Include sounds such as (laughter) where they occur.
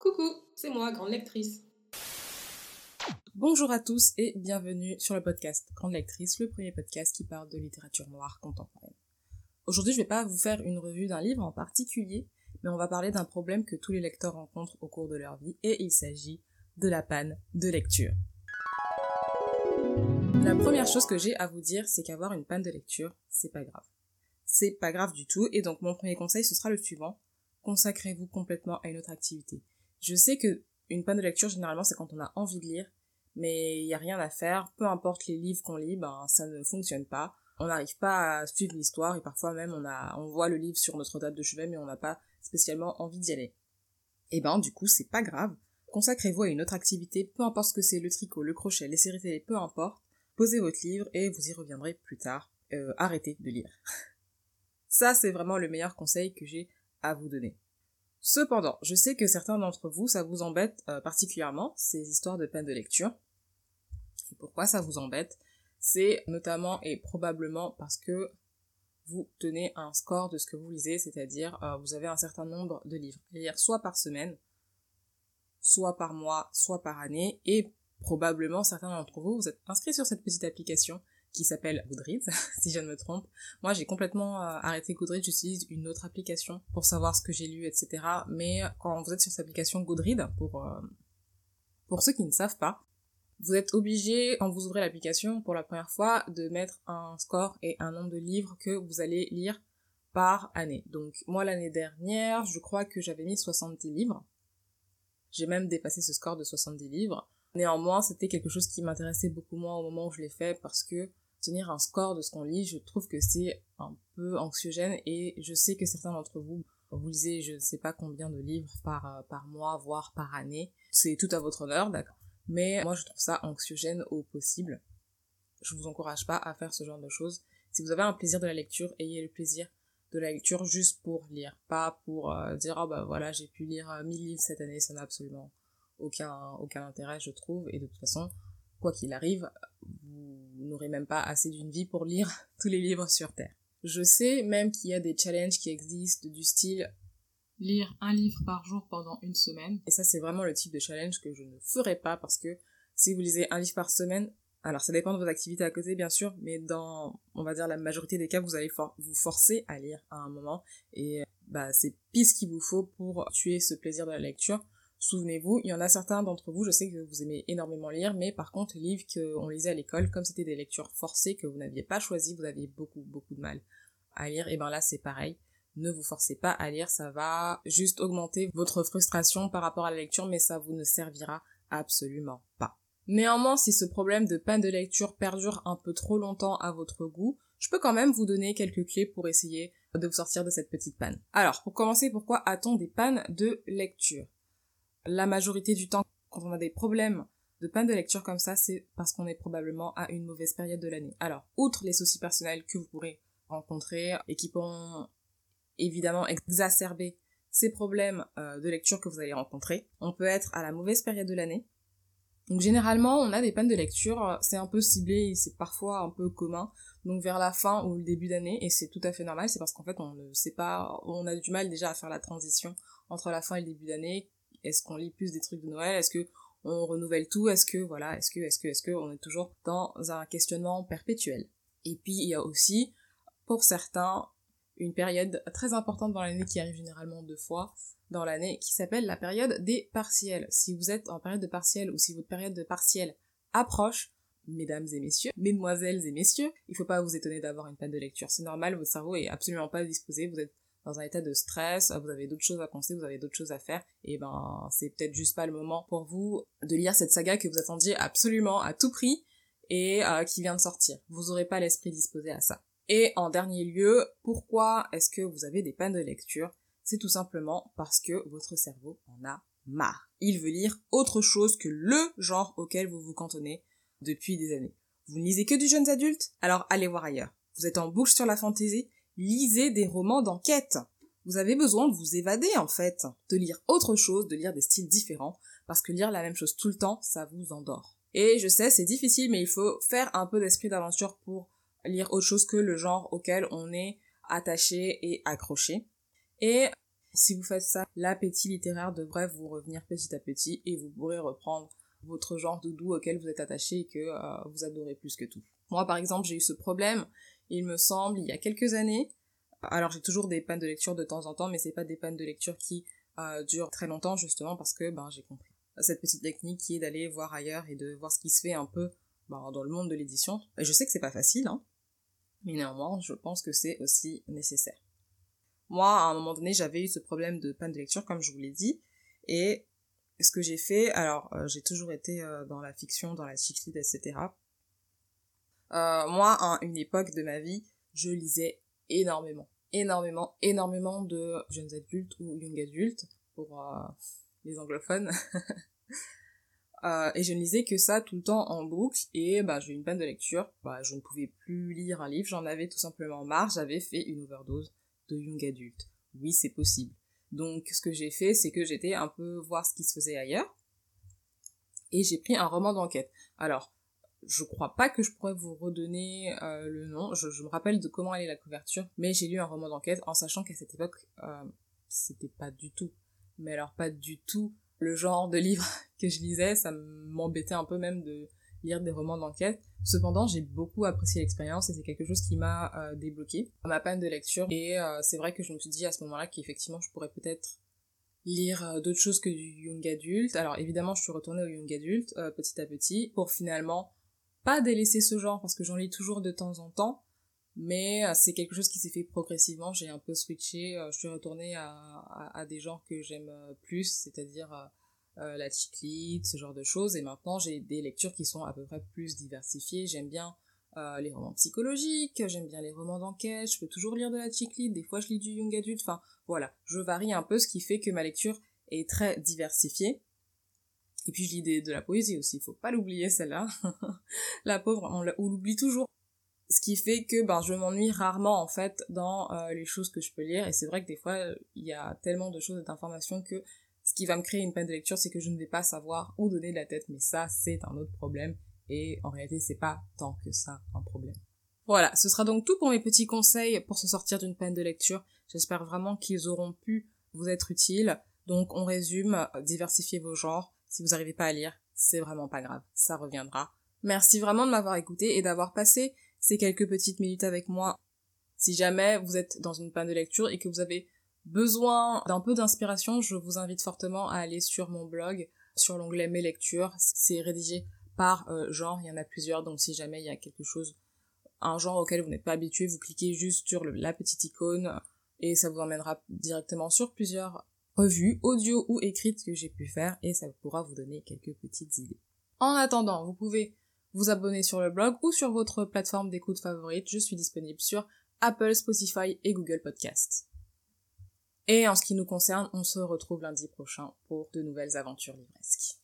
Coucou, c'est moi, grande lectrice. Bonjour à tous et bienvenue sur le podcast Grande Lectrice, le premier podcast qui parle de littérature noire contemporaine. Aujourd'hui, je vais pas vous faire une revue d'un livre en particulier, mais on va parler d'un problème que tous les lecteurs rencontrent au cours de leur vie et il s'agit de la panne de lecture. La première chose que j'ai à vous dire, c'est qu'avoir une panne de lecture, c'est pas grave. C'est pas grave du tout et donc mon premier conseil ce sera le suivant. Consacrez-vous complètement à une autre activité. Je sais que une panne de lecture, généralement, c'est quand on a envie de lire, mais il n'y a rien à faire. Peu importe les livres qu'on lit, ben, ça ne fonctionne pas. On n'arrive pas à suivre l'histoire et parfois même on a, on voit le livre sur notre table de chevet, mais on n'a pas spécialement envie d'y aller. Et ben, du coup, c'est pas grave. Consacrez-vous à une autre activité, peu importe ce que c'est, le tricot, le crochet, les séries télé, peu importe. Posez votre livre et vous y reviendrez plus tard. Euh, arrêtez de lire. (laughs) Ça, c'est vraiment le meilleur conseil que j'ai à vous donner. Cependant, je sais que certains d'entre vous, ça vous embête euh, particulièrement, ces histoires de peine de lecture. Et pourquoi ça vous embête? C'est notamment et probablement parce que vous tenez un score de ce que vous lisez, c'est-à-dire euh, vous avez un certain nombre de livres. À lire soit par semaine, soit par mois, soit par année, et probablement certains d'entre vous, vous êtes inscrits sur cette petite application qui s'appelle Goodreads, (laughs) si je ne me trompe. Moi, j'ai complètement euh, arrêté Goodreads, j'utilise une autre application pour savoir ce que j'ai lu, etc. Mais quand vous êtes sur cette application Goodreads, pour, euh, pour ceux qui ne savent pas, vous êtes obligé, quand vous ouvrez l'application pour la première fois, de mettre un score et un nombre de livres que vous allez lire par année. Donc, moi, l'année dernière, je crois que j'avais mis 70 livres. J'ai même dépassé ce score de 70 livres. Néanmoins, c'était quelque chose qui m'intéressait beaucoup moins au moment où je l'ai fait parce que tenir un score de ce qu'on lit, je trouve que c'est un peu anxiogène et je sais que certains d'entre vous, vous lisez je ne sais pas combien de livres par, euh, par mois, voire par année. C'est tout à votre honneur, d'accord. Mais moi, je trouve ça anxiogène au possible. Je vous encourage pas à faire ce genre de choses. Si vous avez un plaisir de la lecture, ayez le plaisir de la lecture juste pour lire, pas pour euh, dire oh bah voilà j'ai pu lire 1000 euh, livres cette année, ça n'a absolument aucun intérêt je trouve et de toute façon quoi qu'il arrive vous n'aurez même pas assez d'une vie pour lire (laughs) tous les livres sur Terre. Je sais même qu'il y a des challenges qui existent du style lire un livre par jour pendant une semaine. Et ça, c'est vraiment le type de challenge que je ne ferai pas parce que si vous lisez un livre par semaine, alors ça dépend de vos activités à côté, bien sûr, mais dans, on va dire, la majorité des cas, vous allez vous forcer à lire à un moment. Et bah, c'est pile ce qu'il vous faut pour tuer ce plaisir de la lecture. Souvenez-vous, il y en a certains d'entre vous, je sais que vous aimez énormément lire, mais par contre, les livres qu'on lisait à l'école, comme c'était des lectures forcées que vous n'aviez pas choisies, vous aviez beaucoup, beaucoup de mal à lire, et ben là, c'est pareil. Ne vous forcez pas à lire, ça va juste augmenter votre frustration par rapport à la lecture, mais ça vous ne servira absolument pas. Néanmoins, si ce problème de panne de lecture perdure un peu trop longtemps à votre goût, je peux quand même vous donner quelques clés pour essayer de vous sortir de cette petite panne. Alors, pour commencer, pourquoi a-t-on des pannes de lecture? La majorité du temps, quand on a des problèmes de panne de lecture comme ça, c'est parce qu'on est probablement à une mauvaise période de l'année. Alors, outre les soucis personnels que vous pourrez rencontrer et qui pourront évidemment exacerber ces problèmes euh, de lecture que vous allez rencontrer, on peut être à la mauvaise période de l'année. Donc généralement, on a des pannes de lecture, c'est un peu ciblé c'est parfois un peu commun, donc vers la fin ou le début d'année, et c'est tout à fait normal, c'est parce qu'en fait on ne sait pas, on a du mal déjà à faire la transition entre la fin et le début d'année, est-ce qu'on lit plus des trucs de Noël Est-ce que on renouvelle tout Est-ce que voilà Est-ce que est-ce que est-ce que on est toujours dans un questionnement perpétuel Et puis il y a aussi pour certains une période très importante dans l'année qui arrive généralement deux fois dans l'année qui s'appelle la période des partiels. Si vous êtes en période de partiel ou si votre période de partiel approche, mesdames et messieurs, mesdemoiselles et messieurs, il faut pas vous étonner d'avoir une panne de lecture. C'est normal, votre cerveau est absolument pas disposé, vous êtes dans un état de stress, vous avez d'autres choses à penser, vous avez d'autres choses à faire, et ben c'est peut-être juste pas le moment pour vous de lire cette saga que vous attendiez absolument à tout prix et euh, qui vient de sortir. Vous aurez pas l'esprit disposé à ça. Et en dernier lieu, pourquoi est-ce que vous avez des pannes de lecture? C'est tout simplement parce que votre cerveau en a marre. Il veut lire autre chose que le genre auquel vous vous cantonnez depuis des années. Vous ne lisez que du jeunes adultes Alors allez voir ailleurs. Vous êtes en bouche sur la fantaisie lisez des romans d'enquête. Vous avez besoin de vous évader en fait, de lire autre chose, de lire des styles différents, parce que lire la même chose tout le temps, ça vous endort. Et je sais, c'est difficile, mais il faut faire un peu d'esprit d'aventure pour lire autre chose que le genre auquel on est attaché et accroché. Et Si vous faites ça, l'appétit littéraire devrait vous revenir petit à petit et vous pourrez reprendre votre genre de doux auquel vous êtes attaché et que euh, vous adorez plus que tout. Moi, par exemple, j'ai eu ce problème, il me semble, il y a quelques années. Alors, j'ai toujours des pannes de lecture de temps en temps, mais c'est pas des pannes de lecture qui euh, durent très longtemps, justement, parce que ben, j'ai compris cette petite technique qui est d'aller voir ailleurs et de voir ce qui se fait un peu ben, dans le monde de l'édition. Je sais que c'est pas facile, hein, mais néanmoins, je pense que c'est aussi nécessaire. Moi, à un moment donné, j'avais eu ce problème de panne de lecture, comme je vous l'ai dit, et ce que j'ai fait, alors euh, j'ai toujours été euh, dans la fiction, dans la chick etc. Euh, moi, à une époque de ma vie, je lisais énormément, énormément, énormément de jeunes adultes ou young adultes pour les anglophones. (laughs) et je ne lisais que ça tout le temps en boucle et bah j'ai eu une panne de lecture. Bah je ne pouvais plus lire un livre, j'en avais tout simplement marre, j'avais fait une overdose de young adultes. Oui, c'est possible. Donc ce que j'ai fait, c'est que j'étais un peu voir ce qui se faisait ailleurs. Et j'ai pris un roman d'enquête. Alors, je crois pas que je pourrais vous redonner euh, le nom, je, me rappelle de comment est la couverture, mais j'ai lu un roman d'enquête en sachant qu'à cette époque, euh, c'était pas du tout, mais alors pas du tout le genre de livre (laughs) que je lisais, ça m'embêtait un peu même de lire des romans d'enquête. Cependant, j'ai beaucoup apprécié l'expérience et c'est quelque chose qui m'a euh, débloqué ma panne de lecture. Et euh, c'est vrai que je me suis dit à ce moment-là qu'effectivement, je pourrais peut-être lire euh, d'autres choses que du young adulte. Alors évidemment, je suis retournée au young adulte petit à petit pour finalement pas délaisser ce genre parce que j'en lis toujours de temps en temps. Mais c'est quelque chose qui s'est fait progressivement. J'ai un peu switché. je suis retournée à, des genres que j'aime plus, c'est-à-dire euh, la chiclite, ce genre de choses. Et maintenant, j'ai des lectures qui sont à peu près plus diversifiées. J'aime bien euh, les romans psychologiques, j'aime bien les romans d'enquête, je peux toujours lire de la chiclite, des fois je lis du young adulte, enfin voilà, je varie un peu, ce qui fait que ma lecture est très diversifiée. Et puis je lis de la poésie aussi, il faut pas l'oublier celle-là. (laughs) la pauvre, on l'oublie toujours. Ce qui fait que ben, je m'ennuie rarement en fait dans euh, les choses que je peux lire, et c'est vrai que des fois il y a tellement de choses et d'informations que ce qui va me créer une peine de lecture, c'est que je ne vais pas savoir où donner de la tête, mais ça, c'est un autre problème. Et en réalité, c'est pas tant que ça un problème. Voilà, ce sera donc tout pour mes petits conseils pour se sortir d'une peine de lecture. J'espère vraiment qu'ils auront pu vous être utiles. Donc, on résume, diversifiez vos genres. Si vous n'arrivez pas à lire, c'est vraiment pas grave, ça reviendra. Merci vraiment de m'avoir écouté et d'avoir passé ces quelques petites minutes avec moi. Si jamais vous êtes dans une panne de lecture et que vous avez besoin d'un peu d'inspiration, je vous invite fortement à aller sur mon blog, sur l'onglet Mes lectures. C'est rédigé par euh, genre, il y en a plusieurs, donc si jamais il y a quelque chose, un genre auquel vous n'êtes pas habitué, vous cliquez juste sur la petite icône et ça vous emmènera directement sur plusieurs revues, audio ou écrites que j'ai pu faire et ça pourra vous donner quelques petites idées. En attendant, vous pouvez vous abonner sur le blog ou sur votre plateforme d'écoute favorite. Je suis disponible sur Apple, Spotify et Google Podcast. Et en ce qui nous concerne, on se retrouve lundi prochain pour de nouvelles aventures livresques.